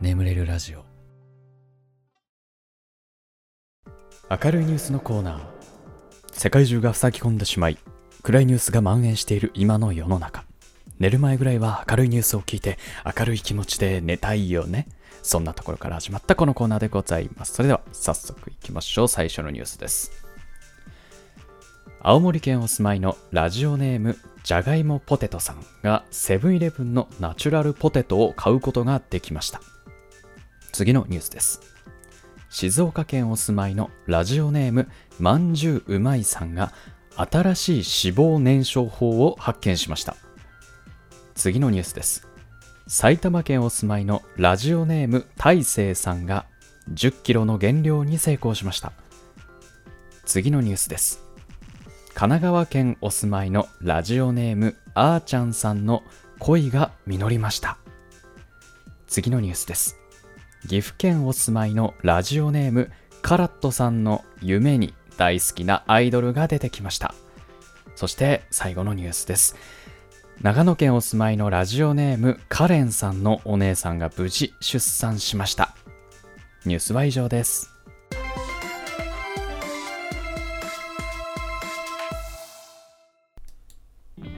眠れるラジオ。明るいニュースのコーナー。世界中が塞ぎ込んでしまい暗いニュースが蔓延している今の世の中。寝る前ぐらいは明るいニュースを聞いて明るい気持ちで寝たいよね。そんなところから始まったこのコーナーでございます。それでは早速いきましょう。最初のニュースです。青森県お住まいのラジオネームじゃがいもポテトさんがセブンイレブンのナチュラルポテトを買うことができました。次のニュースです。静岡県お住まいのラジオネームまんじゅううまいさんが新しい脂肪燃焼法を発見しました。次のニュースです。埼玉県お住まいのラジオネーム大成さんが10キロの減量に成功しました。次のニュースです。神奈川県お住まいのラジオネームあーちゃんさんの恋が実りました。次のニュースです。岐阜県お住まいのラジオネームカラットさんの夢に大好きなアイドルが出てきました。そして最後のニュースです。長野県お住まいのラジオネームカレンさんのお姉さんが無事出産しました。ニュースは以上です。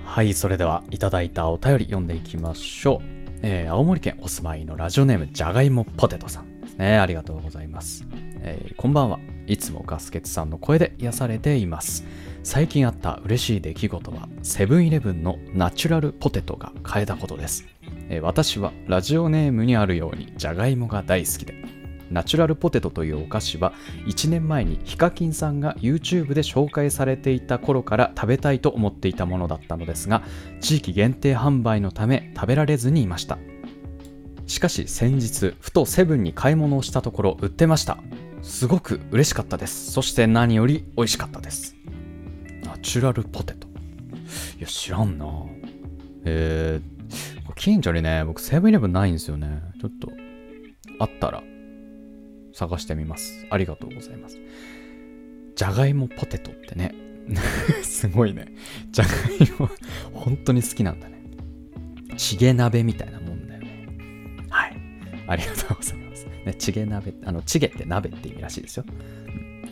はいそれではいただいたお便り読んでいきましょう、えー青森県お住まいのラジオネームじゃがいもポテトさんですね。ありがとうございます、えーこんばんは。いつもガスケツさんの声で癒されています。最近あった嬉しい出来事はセブンイレブンのナチュラルポテトが買えたことです、えー私はラジオネームにあるようにじゃがいもが大好きでナチュラルポテトというお菓子は1年前にヒカキンさんが YouTube で紹介されていた頃から食べたいと思っていたものだったのですが地域限定販売のため食べられずにいました。しかし先日ふとセブンに買い物をしたところ売ってました。すごく嬉しかったです。そして何より美味しかったです。ナチュラルポテト。いや知らんな。えー、近所にね僕セブンイレブンないんですよね。ちょっとあったら。探してみます。ありがとうございます。じゃがいもポテトってね。すごいね。じゃがいも本当に好きなんだね。チゲ鍋みたいなもんだよね。はい。ありがとうございます。ねチゲ鍋あのチゲって鍋って意味らしいですよ。うん。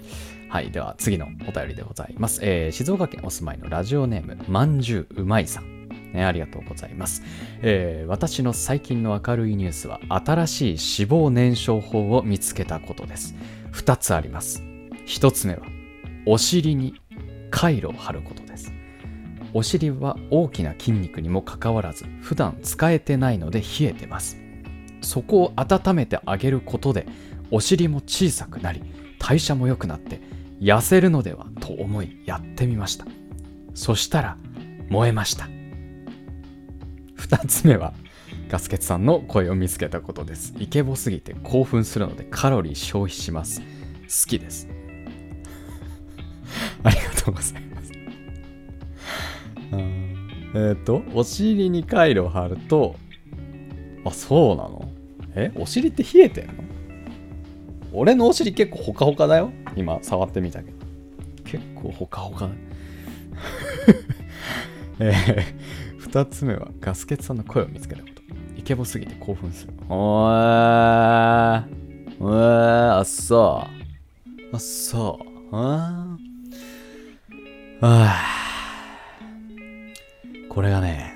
はい。では、次のお便りでございます。えー静岡県お住まいのラジオネーム、まんじゅううまいさん。ね、ありがとうございます、えー私の最近の明るいニュースは、新しい脂肪燃焼法を見つけたことです。二つあります。一つ目は、お尻にカイロを貼ることです。お尻は大きな筋肉にもかかわらず、普段使えてないので冷えてます。そこを温めてあげることで、お尻も小さくなり、代謝も良くなって、痩せるのではと思いやってみました。そしたら、燃えました。二つ目は、ガスケツさんの声を見つけたことです。イケボすぎて興奮するのでカロリー消費します。好きです。ありがとうございます。えっ、と、お尻にカイロを貼ると、あ、そうなの？えお尻って冷えてんの？俺のお尻結構ホカホカだよ。今触ってみたけど。結構ホカホカ。えー、二つ目はガスケツさんの声を見つけたこと。イケボすぎて興奮する。おー、おー、あっそう。あっそう。あーあー これがね、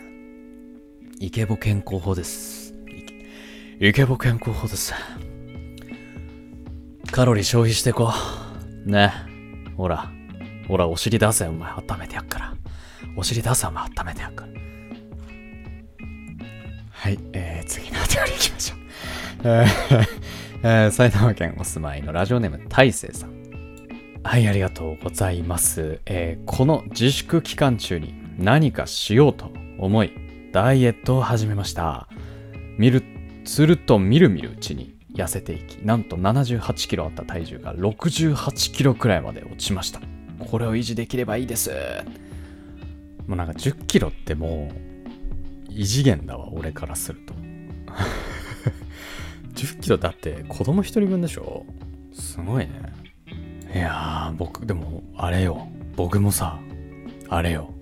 イケボ健康法です。イケイケボ健康法です。カロリー消費してこう。ね。ほら。ほら、お尻出せ、お前。温めてやっから。お尻出せ、お前。温めてやっから。はい。えー、次のお便り行きましょう。えーえー埼玉県お住まいのラジオネーム、大成さん。はい、ありがとうございます。えーこの自粛期間中に何かしようと思い、ダイエットを始めました。見る、するとみるみるうちに痩せていき、なんと78キロあった体重が68キロくらいまで落ちました。これを維持できればいいです。もうなんか10キロってもう異次元だわ、俺からすると。10キロだって子供一人分でしょ？すごいね。いや、僕、でも、あれよ。僕もさ、あれよ。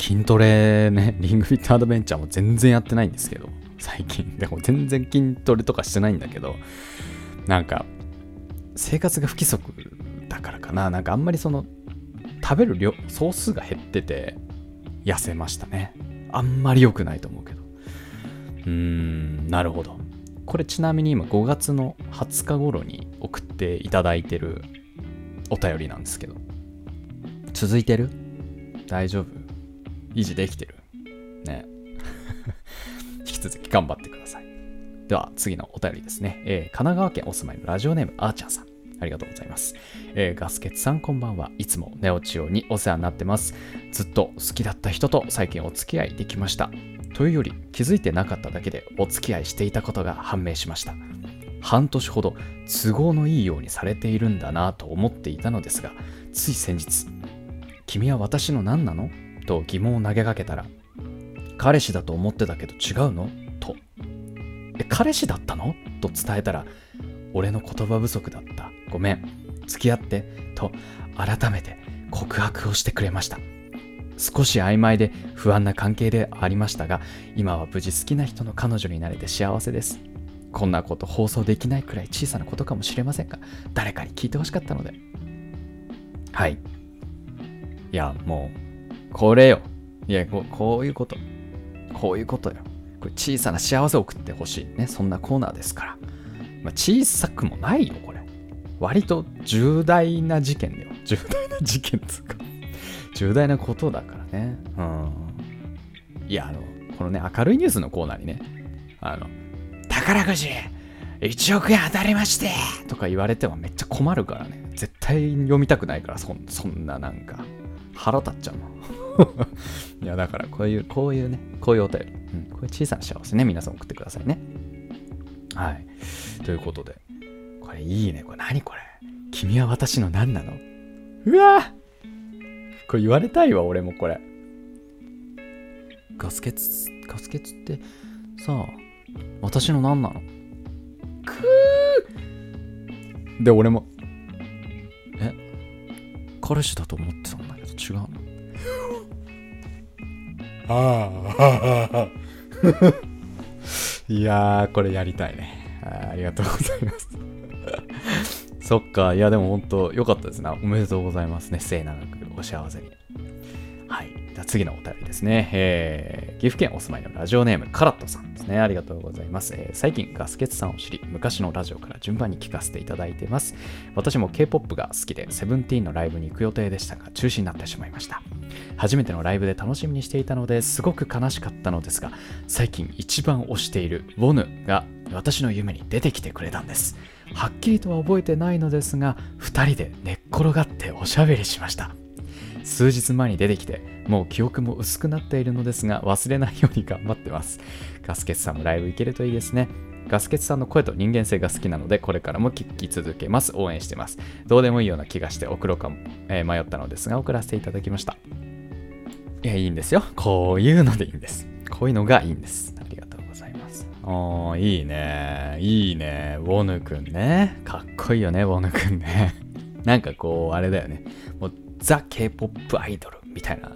筋トレね、リングフィットアドベンチャーも全然やってないんですけど、最近。でも全然筋トレとかしてないんだけど、なんか、生活が不規則だからかな。なんかあんまりその、食べる量、総数が減ってて、痩せましたね。あんまり良くないと思うけど。うーん、なるほど。これちなみに今5月の20日頃に送っていただいてるお便りなんですけど。続いてる？大丈夫？維持できてる？ね。引き続き頑張ってください。では次のお便りですね。えー、神奈川県お住まいのラジオネームあーちゃんさん。ありがとうございます。えー、ガスケツさんこんばんは。いつもネオチオにお世話になってます。ずっと好きだった人と最近お付き合いできました。というより気づいてなかっただけでお付き合いしていたことが判明しました。半年ほど都合のいいようにされているんだなと思っていたのですが、つい先日、君は私の何なの？と疑問を投げかけたら、彼氏だと思ってたけど違うの？と。え、彼氏だったの？と伝えたら、俺の言葉不足だった。ごめん。付き合って。と、改めて告白をしてくれました。少し曖昧で不安な関係でありましたが、今は無事好きな人の彼女になれて幸せです。こんなこと放送できないくらい小さなことかもしれませんが、誰かに聞いてほしかったので。はい。いや、もう、これよ。いやこ、こういうこと。こういうことよ。これ小さな幸せを送ってほしいね。そんなコーナーですから。まあ、小さくもないよ、これ。割と重大な事件だよ。重大な事件つうか重大なことだからね。うん。いや、あの、このね、明るいニュースのコーナーにね、あの、宝くじ1億円当たりましてとか言われてはめっちゃ困るからね。絶対読みたくないから、そそんななんか、腹立っちゃうの。いや、だからこういう、こういうね、こういうお便り。うん、こういう小さな幸せね、皆さん送ってくださいね。はい。ということで、これいいね。これ何これ？君は私の何なの？うわこれ言われたいわ、俺もこれ。ガス欠、ガス欠ってさあ、私の何なの？くーで、俺も、え？彼氏だと思ってたんだけど違うの？ああ、いやー、これやりたいね。ありがとうございます。そっか、いやでも本当良かったですね。おめでとうございますね。末永くお幸せに。はい。じゃあ次のお便りですね。えー、岐阜県お住まいのラジオネーム、カラットさんですね。ありがとうございます。えー、最近ガスケツさんを知り、昔のラジオから順番に聞かせていただいてます。私も K-POP が好きで、セブンティーンのライブに行く予定でしたが、中止になってしまいました。初めてのライブで楽しみにしていたのですごく悲しかったのですが、最近一番推しているウォヌが私の夢に出てきてくれたんです。はっきりとは覚えてないのですが、2人で寝っ転がっておしゃべりしました。数日前に出てきて、もう記憶も薄くなっているのですが、忘れないように頑張ってます。ガスケツさんもライブ行けるといいですね。ガスケツさんの声と人間性が好きなので、これからも聞き続けます。応援してます。どうでもいいような気がして送ろうか、えー、迷ったのですが、送らせていただきました。いや、いいんですよ。こういうのでいいんです。こういうのがいいんです。おー、いいね。いいね。ウォヌくんね。かっこいいよね、ウォヌくんね。なんかこう、あれだよね。もうザ・ K-POP アイドルみたいな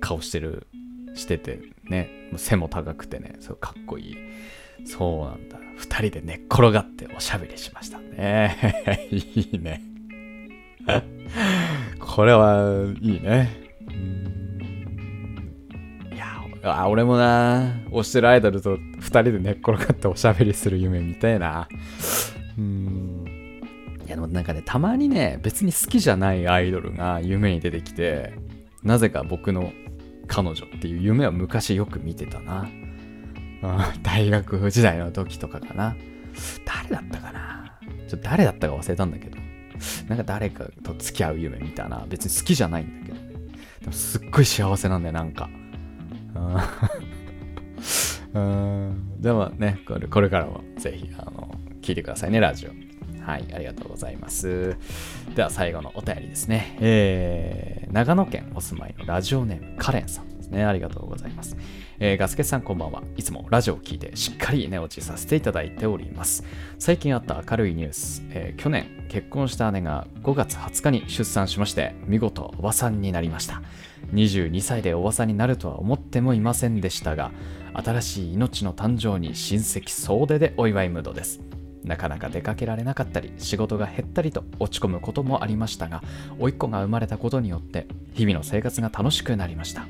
顔してる、しててね。背も高くてね、そうかっこいい。そうなんだ。二人で寝っ転がっておしゃべりしましたね。いいね。これはいいね。あ、俺もな、推してるアイドルと人で寝っ転がっておしゃべりする夢見たいな。うん。いや、でもなんかね、たまにね、別に好きじゃないアイドルが夢に出てきて、なぜか僕の彼女っていう夢は昔よく見てたな。大学時代の時とかかな。誰だったかなちょっと誰だったか忘れたんだけど。なんか誰かと付き合う夢見たいな。別に好きじゃないんだけど。でもすっごい幸せなんだよ、なんか。うん。でもね、これこれからもぜひ、あの、聞いてくださいね、ラジオ。はい、ありがとうございます。では最後のお便りですね。えー、長野県お住まいのラジオネームカレンさんですね。ありがとうございます。えー、ガスケさんこんばんは。いつもラジオを聞いてしっかり寝落ちさせていただいております。最近あった明るいニュース、えー、去年結婚した姉が5月20日に出産しまして、見事おばさんになりました。22歳でおばさんになるとは思ってもいませんでしたが、新しい命の誕生に親戚総出でお祝いムードです。なかなか出かけられなかったり仕事が減ったりと落ち込むこともありましたが甥っ子が生まれたことによって日々の生活が楽しくなりました。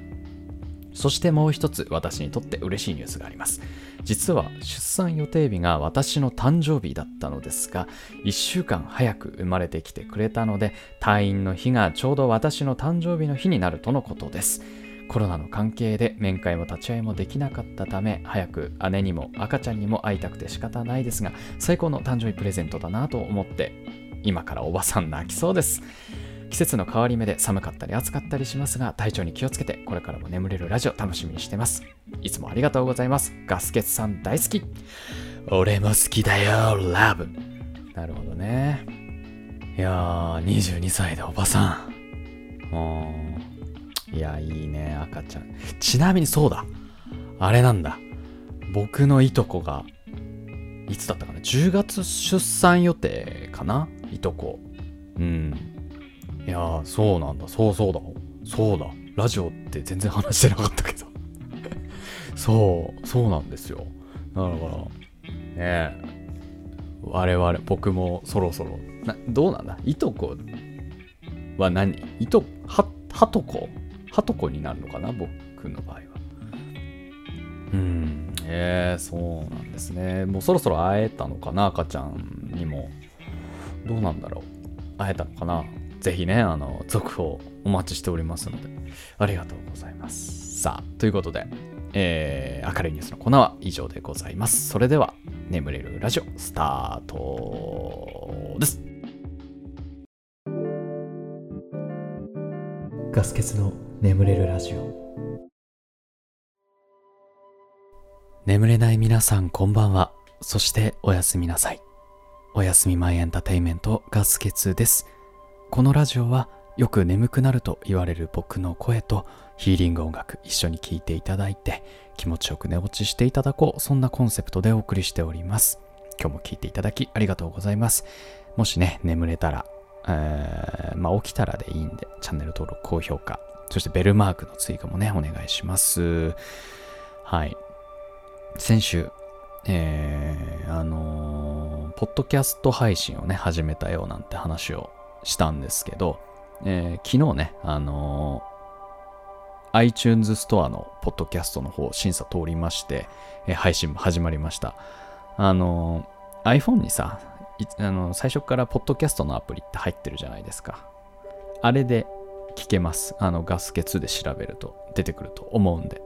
そしてもう一つ私にとって嬉しいニュースがあります。実は出産予定日が私の誕生日だったのですが1週間早く生まれてきてくれたので退院の日がちょうど私の誕生日の日になるとのことです。コロナの関係で面会も立ち会いもできなかったため早く姉にも赤ちゃんにも会いたくて仕方ないですが最高の誕生日プレゼントだなと思って今からおばさん泣きそうです。季節の変わり目で寒かったり暑かったりしますが体調に気をつけてこれからも眠れるラジオ楽しみにしてます。いつもありがとうございます。ガスケツさん大好き。俺も好きだよラブ。なるほどね。いやー22歳でおばさん。うんいや、いいね、赤ちゃん。ちなみにそうだ。あれなんだ。僕のいとこが、いつだったかな ?10 月出産予定かな？いとこ。うん。いや、そうなんだ。そうそうだ。そうだ。ラジオって全然話してなかったけど そう、そうなんですよ。だから、ねえ、我々、僕もそろそろ、などうなんだ？いとこは何？いと、は、はとこ？はとこになるのかな僕の場合は。うん。えー、そうなんですね。もうそろそろ会えたのかな赤ちゃんにも。どうなんだろう。会えたのかなぜひね、あの、続報お待ちしておりますので、ありがとうございます。さあ、ということで、えー、明るいニュースのコーナーは以上でございます。それでは、眠れるラジオ、スタートです。ガス欠の眠れるラジオ。眠れない皆さんこんばんは。そしておやすみなさい。おやすみ前エンターテイメントガス欠です。このラジオはよく眠くなると言われる僕の声とヒーリング音楽一緒に聴いていただいて気持ちよく寝落ちしていただこうそんなコンセプトでお送りしております。今日も聴いていただきありがとうございます。もしね眠れたらえー、まあ起きたらでいいんでチャンネル登録高評価そしてベルマークの追加もね、お願いします。はい。先週、えー、あのー、ポッドキャスト配信をね、始めたよなんて話をしたんですけど、えー、昨日ね、あのー、iTunes ストアのポッドキャストの方、審査通りまして、えー、配信も始まりました。あの、iPhone にさ、あの最初からポッドキャストのアプリって入ってるじゃないですか。あれで聞けます。あの、ガス欠で調べると出てくると思うんで、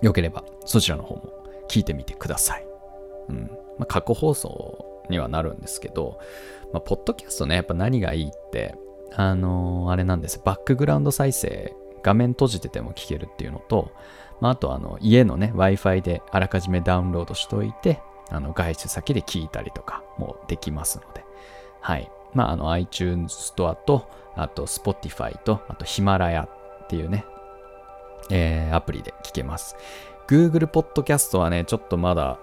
よければそちらの方も聞いてみてください。うん。まあ、過去放送にはなるんですけど、まあ、ポッドキャストね、やっぱ何がいいって、あのー、あれなんです。バックグラウンド再生、画面閉じてても聞けるっていうのと、まあ、あとあの家のね、Wi-Fi であらかじめダウンロードしといて、あの外出先で聞いたりとかもできますので、はい。まあ、あの iTunes ストアと、あと Spotify と、あとヒマラヤっていうね、えー、アプリで聞けます。Google Podcast はね、ちょっとまだ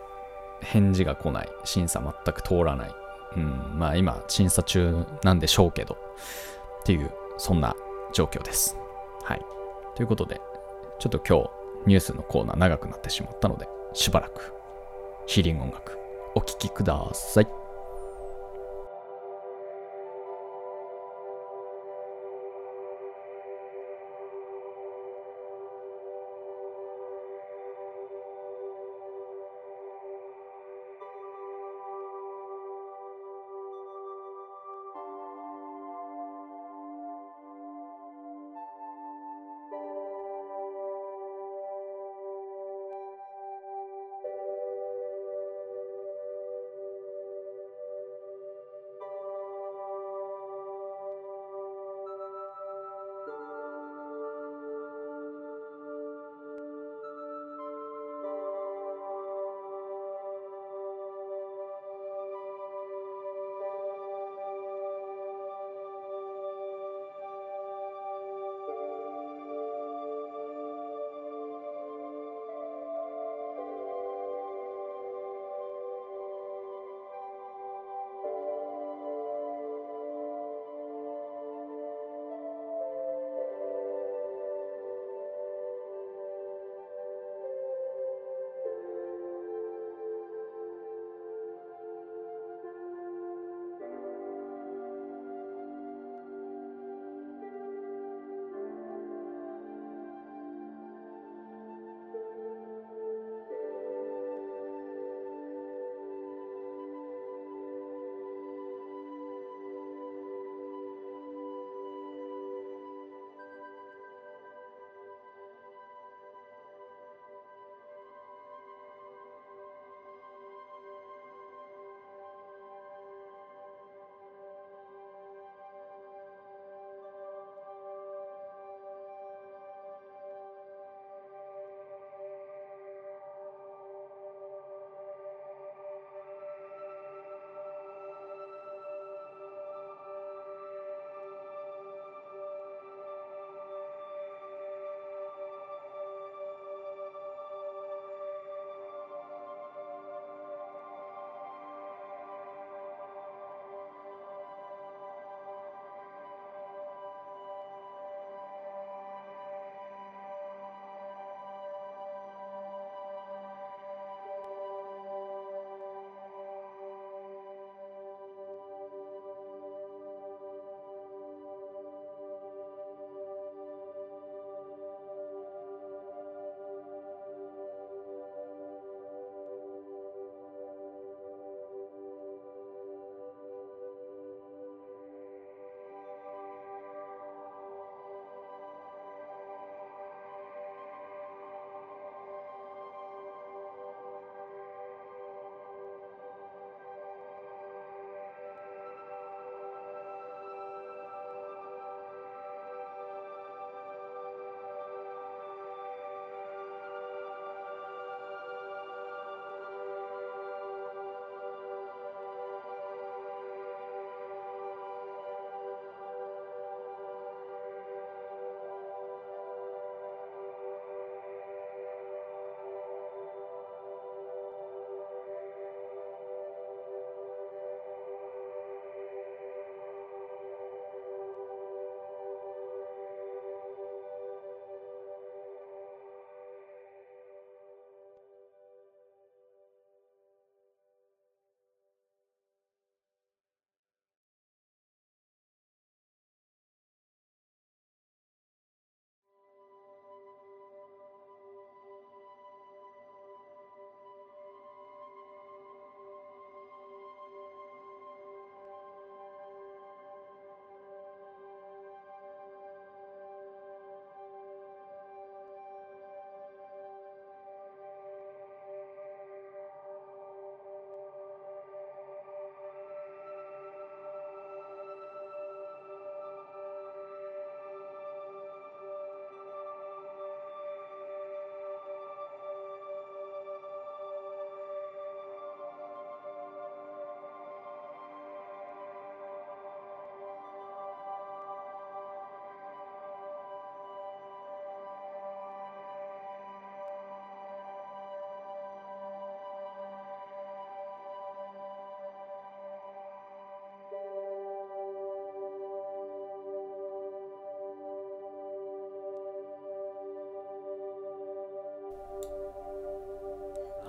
返事が来ない。審査全く通らない。うん、まあ今、審査中なんでしょうけど、っていう、そんな状況です。はい。ということで、ちょっと今日、ニュースのコーナー長くなってしまったので、しばらく、ヒーリング音楽、お聴きください。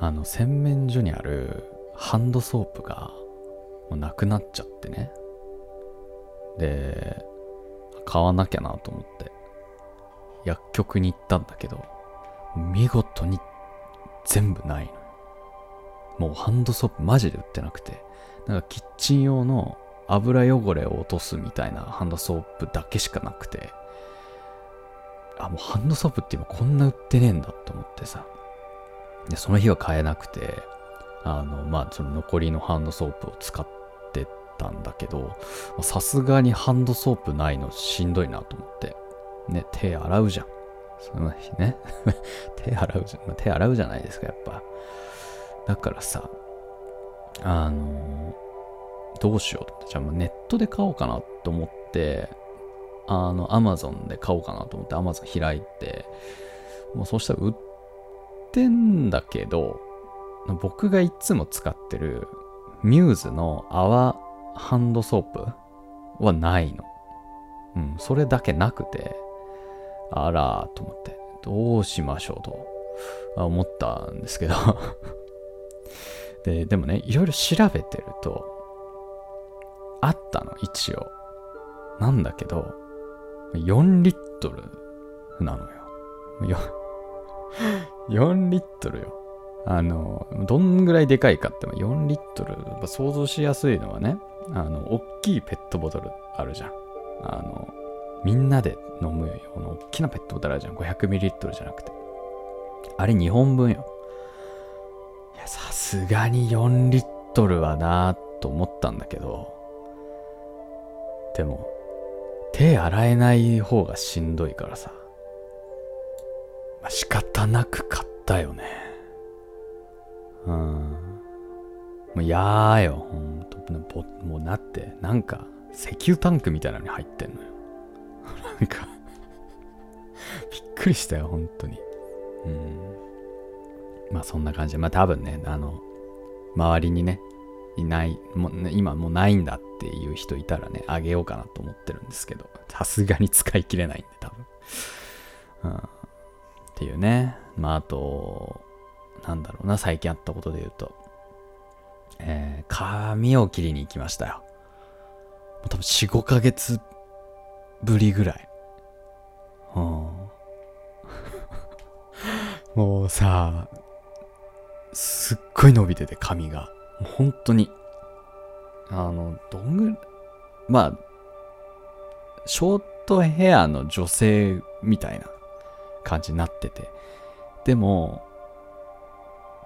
あの洗面所にあるハンドソープがもうなくなっちゃってね。で買わなきゃなと思って。薬局に行ったんだけど見事に全部ないのもうハンドソープマジで売ってなくて。なんかキッチン用の油汚れを落とすみたいなハンドソープだけしかなくて。あもうハンドソープって今こんな売ってねえんだと思ってさ。でその日は買えなくてあのまあその残りのハンドソープを使ってたんだけどさすがにハンドソープないのしんどいなと思ってね手洗うじゃん。その日ね。手洗うじゃん、まあ、手洗うじゃないですかやっぱ。だからさあのどうしようと思ってじゃあもうネットで買おうかなと思ってあのアマゾンで買おうかなと思ってアマゾン開いてもうそうしたら売っててんだけど僕がいつも使ってるミューズの泡ハンドソープはないの。うん、それだけなくて、あらーと思って、どうしましょうと思ったんですけど で、でもね、いろいろ調べてると、あったの、一応。なんだけど、4リットルなのよ。4リットルよ。あの、どんぐらいでかいかって、4リットル、やっぱ想像しやすいのはね、あの、大きいペットボトルあるじゃん。あの、みんなで飲むような大きなペットボトルあるじゃん。500ミリリットルじゃなくて。あれ2本分よ。いや、さすがに4リットルはなと思ったんだけど、でも、手洗えない方がしんどいからさ。まあ、仕方なく買ったよね。うん。もうやーよ、ほんと。もうなって、なんか、石油タンクみたいなのに入ってんのよ。なんかびっくりしたよ、本当に。うん。まあそんな感じで、まあ多分ね、あの、周りにね、いない、もうね、今もうないんだっていう人いたらね、あげようかなと思ってるんですけど、さすがに使い切れないんで、多分。うん。っていうね。まああと、なんだろうな、最近あったことで言うと、えー、髪を切りに行きましたよ。もう多分4、5ヶ月ぶりぐらい。うん、もうさ、すっごい伸びてて髪が。もう本当に。あの、どんぐらい、まあ、ショートヘアの女性みたいな感じになってて。でも、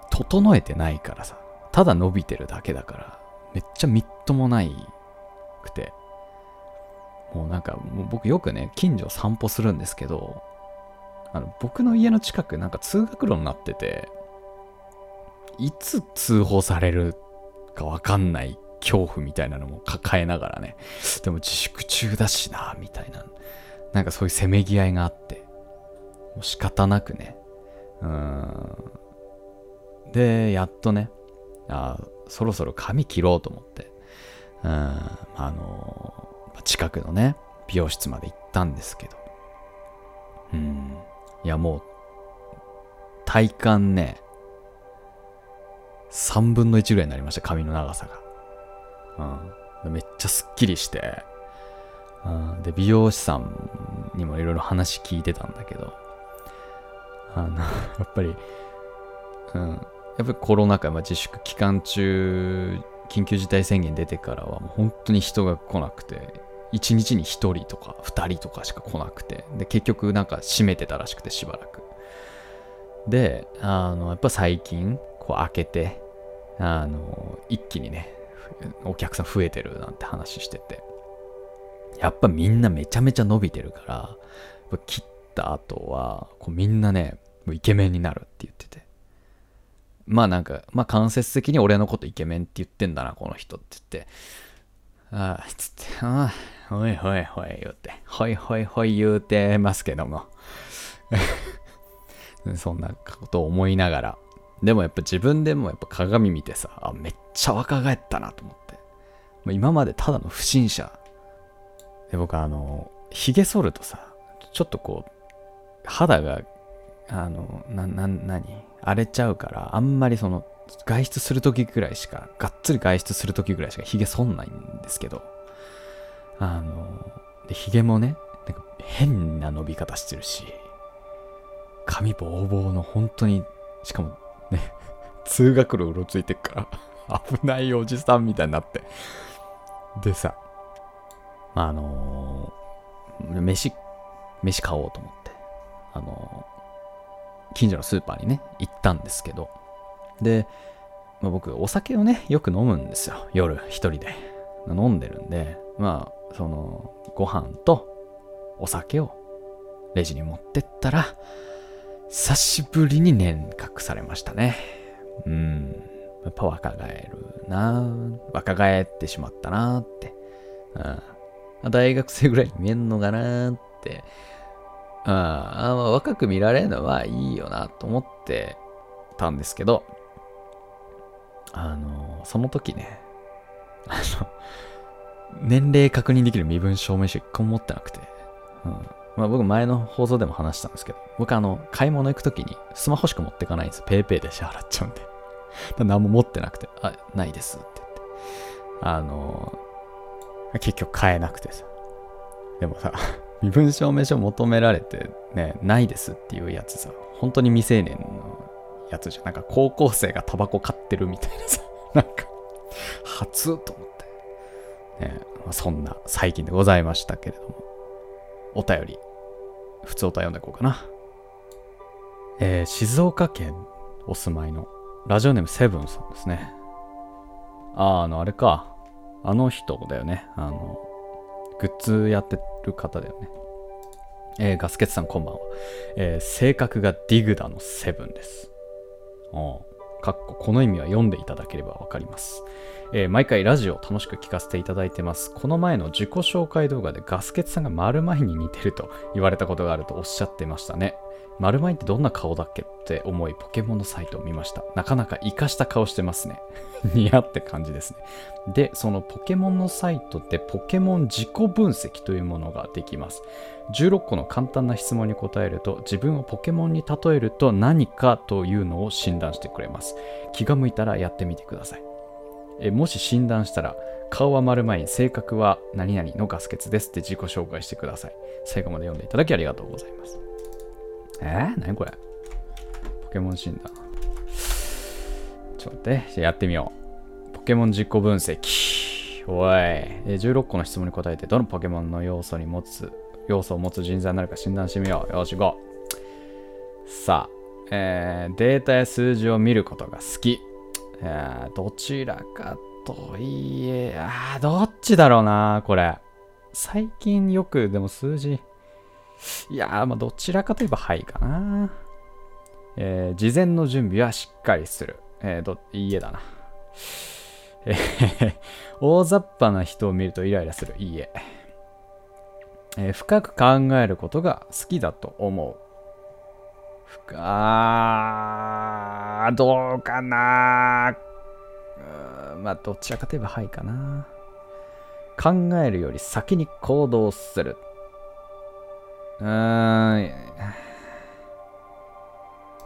整えてないからさ、ただ伸びてるだけだから、めっちゃみっともないくて、もうなんか、もう僕よくね、近所散歩するんですけど、あの僕の家の近くなんか通学路になってて、いつ通報されるかわかんない恐怖みたいなのも抱えながらね、でも自粛中だしな、みたいな、なんかそういうせめぎ合いがあって、もう仕方なくね、うん、で、やっとね、あそろそろ髪切ろうと思って、うん、あの近くのね、美容室まで行ったんですけど、うん、いやもう、体感ね、3分の1ぐらいになりました、髪の長さが。うん、めっちゃスッキリして、うん、で、美容師さんにもいろいろ話聞いてたんだけど、あの、やっぱり、うん、やっぱりコロナ禍、まあ、自粛期間中、緊急事態宣言出てからはもう本当に人が来なくて、1日に1人とか2人とかしか来なくて、で、結局なんか閉めてたらしくてしばらく。で、あの、やっぱ最近、こう開けて、あの、一気にね、お客さん増えてるなんて話してて、やっぱみんなめちゃめちゃ伸びてるから、切った後は、こうみんなね、イケメンになるって言ってて、まあなんか、まあ間接的に俺のことイケメンって言ってんだな、この人って言って、ああ、つって、ああ、ほいほいほい言うて、ほいほいほい言うてますけども。そんなことを思いながら。でもやっぱ自分でもやっぱ鏡見てさ、あ、めっちゃ若返ったなと思って。もう今までただの不審者。で、僕あの、髭剃るとさ、ちょっとこう、肌があの、な、な、なに荒れちゃうから、あんまりその、外出するときぐらいしか、がっつり外出するときぐらいしか髭剃んないんですけど、あの、で、髭もね、なんか変な伸び方してるし、髪ボーボーの本当に、しかもね、通学路うろついてっから危ないおじさんみたいになって。でさ、あ、のー、飯、飯買おうと思って、あの、近所のスーパーにね、行ったんですけど、で、まあ、僕、お酒をね、よく飲むんですよ。夜、一人で。飲んでるんで、まあ、その、ご飯とお酒をレジに持ってったら、久しぶりに年賀されましたね。うん。やっぱ若返るな若返ってしまったなって。うん。大学生ぐらいに見えんのかなって。うん。あ若く見られるのはいいよなと思ってたんですけど、あの、その時ね、あの、年齢確認できる身分証明書一個も持ってなくて、うん。まあ僕前の放送でも話したんですけど、僕あの、買い物行くときにスマホしか持ってかないんです。ペイペイで支払っちゃうんで。何も持ってなくて、あ、ないですって言って。あの結局買えなくてさ。でもさ、身分証明書求められてね、ないですっていうやつさ、本当に未成年のやつじゃん。なんか高校生がタバコ買ってるみたいなさ、なんか、初と思って。ね、まあ、そんな最近でございましたけれども、お便り、普通お便り読んでいこうかな。えー、静岡県お住まいのラジオネームセブンさんですね。あ、あの、あれか。あの人だよね。あの、グッズやってる方だよね。えー、ガスケツさんこんばんは。えー、性格がディグダのセブンです。おかっここの意味は読んでいただければわかります。えー、毎回ラジオ楽しく聞かせていただいてます。この前の自己紹介動画でガスケツさんが丸前に似てると言われたことがあるとおっしゃってましたね。丸前ってどんな顔だっけって思いポケモンのサイトを見ました。なかなか活かした顔してますね。似合って感じですね。で、そのポケモンのサイトでポケモン自己分析というものができます。16個の簡単な質問に答えると自分をポケモンに例えると何かというのを診断してくれます。気が向いたらやってみてください。えもし診断したら顔は丸前に性格は何々のガス欠ですって自己紹介してください。最後まで読んでいただきありがとうございます。えー、何これ？ポケモン診断。ちょっと待って、やってみよう。ポケモン実行分析。おい。16個の質問に答えて、どのポケモンの要素に持つ、要素を持つ人材になるか診断してみよう。よし、行こう。さあ、えー、データや数字を見ることが好き。えー、どちらかといえ、あどっちだろうな、これ。最近よく、でも数字、いやー、まあ、どちらかといえばはいかな。えー、事前の準備はしっかりする。えー、ど、いいえだな。えー、大雑把な人を見るとイライラする。いいえ。えー、深く考えることが好きだと思う。深あどうかなうまあ、どちらかといえばはいかな。考えるより先に行動する。うーん。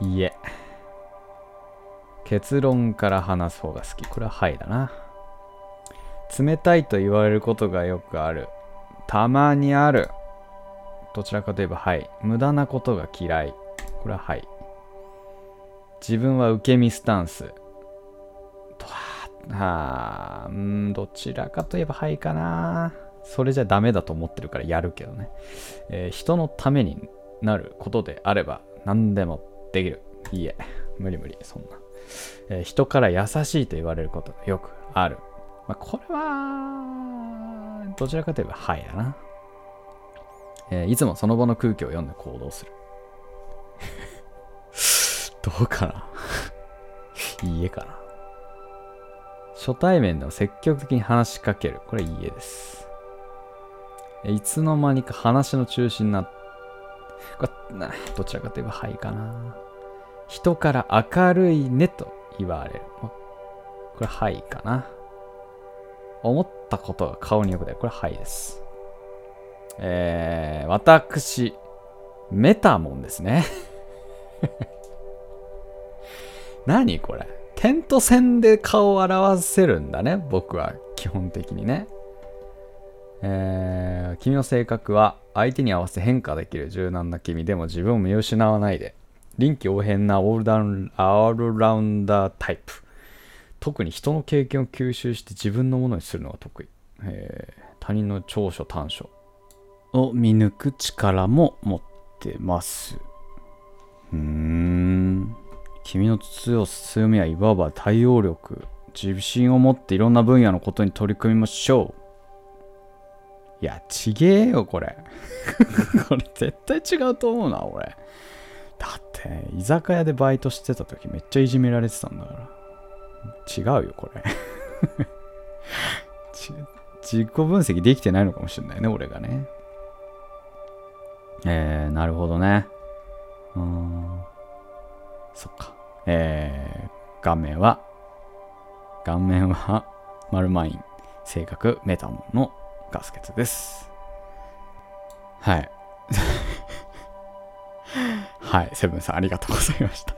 いえ。結論から話す方が好き。これははいだな。冷たいと言われることがよくある。たまにある。どちらかといえばはい。無駄なことが嫌い。これははい。自分は受け身スタンス。とは、はあうん、どちらかといえばはいかな。それじゃダメだと思ってるからやるけどね。えー、人のためになることであれば何でもできる。いいえ、無理無理、そんな。えー、人から優しいと言われることがよくある。まあ、これは、どちらかといえばはいだな。えー、いつもその場の空気を読んで行動する。どうかな いいえかな。初対面でも積極的に話しかける。これいいえです。いつの間にか話の中心になっこれどちらかといえばはいかな。人から明るいねと言われる。これはいかな。思ったことが顔によく出る。これはいです。えー、私、メタモンですね。何これ点と線で顔を表せるんだね僕は基本的にねえー、君の性格は相手に合わせ変化できる柔軟な君でも自分を見失わないで。臨機応変なオールダウンオールラウンダータイプ。特に人の経験を吸収して自分のものにするのが得意、えー、他人の長所短所を見抜く力も持ってます。うーん。君の強さ強みはいわば対応力自信を持っていろんな分野のことに取り組みましょう。いやちげえよこれ。これ絶対違うと思うな俺。だって居酒屋でバイトしてた時めっちゃいじめられてたんだから。違うよこれ。自己分析できてないのかもしれないね俺がね。えー、なるほどね。うーん。そっか。えー、顔面は顔面はマルマイン性格メタモンのガスケツですはいはい、セブンさんありがとうございました。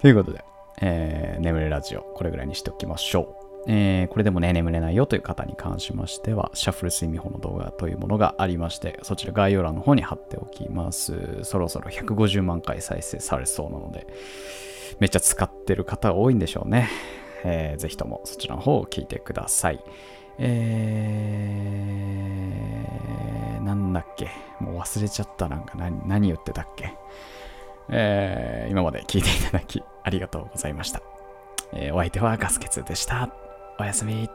ということで、えー、眠れラジオ、これぐらいにしておきましょう。えー、これでもね、眠れないよという方に関しましては、シャッフル睡眠法の動画というものがありまして、そちら概要欄の方に貼っておきます。そろそろ150万回再生されそうなので、めっちゃ使ってる方多いんでしょうね。えー、ぜひともそちらの方を聞いてください。えー、なんだっけ？もう忘れちゃったなんか何何言ってたっけ？えー、今まで聞いていただきありがとうございました。えー、お相手はガスケツでした。おやすみ。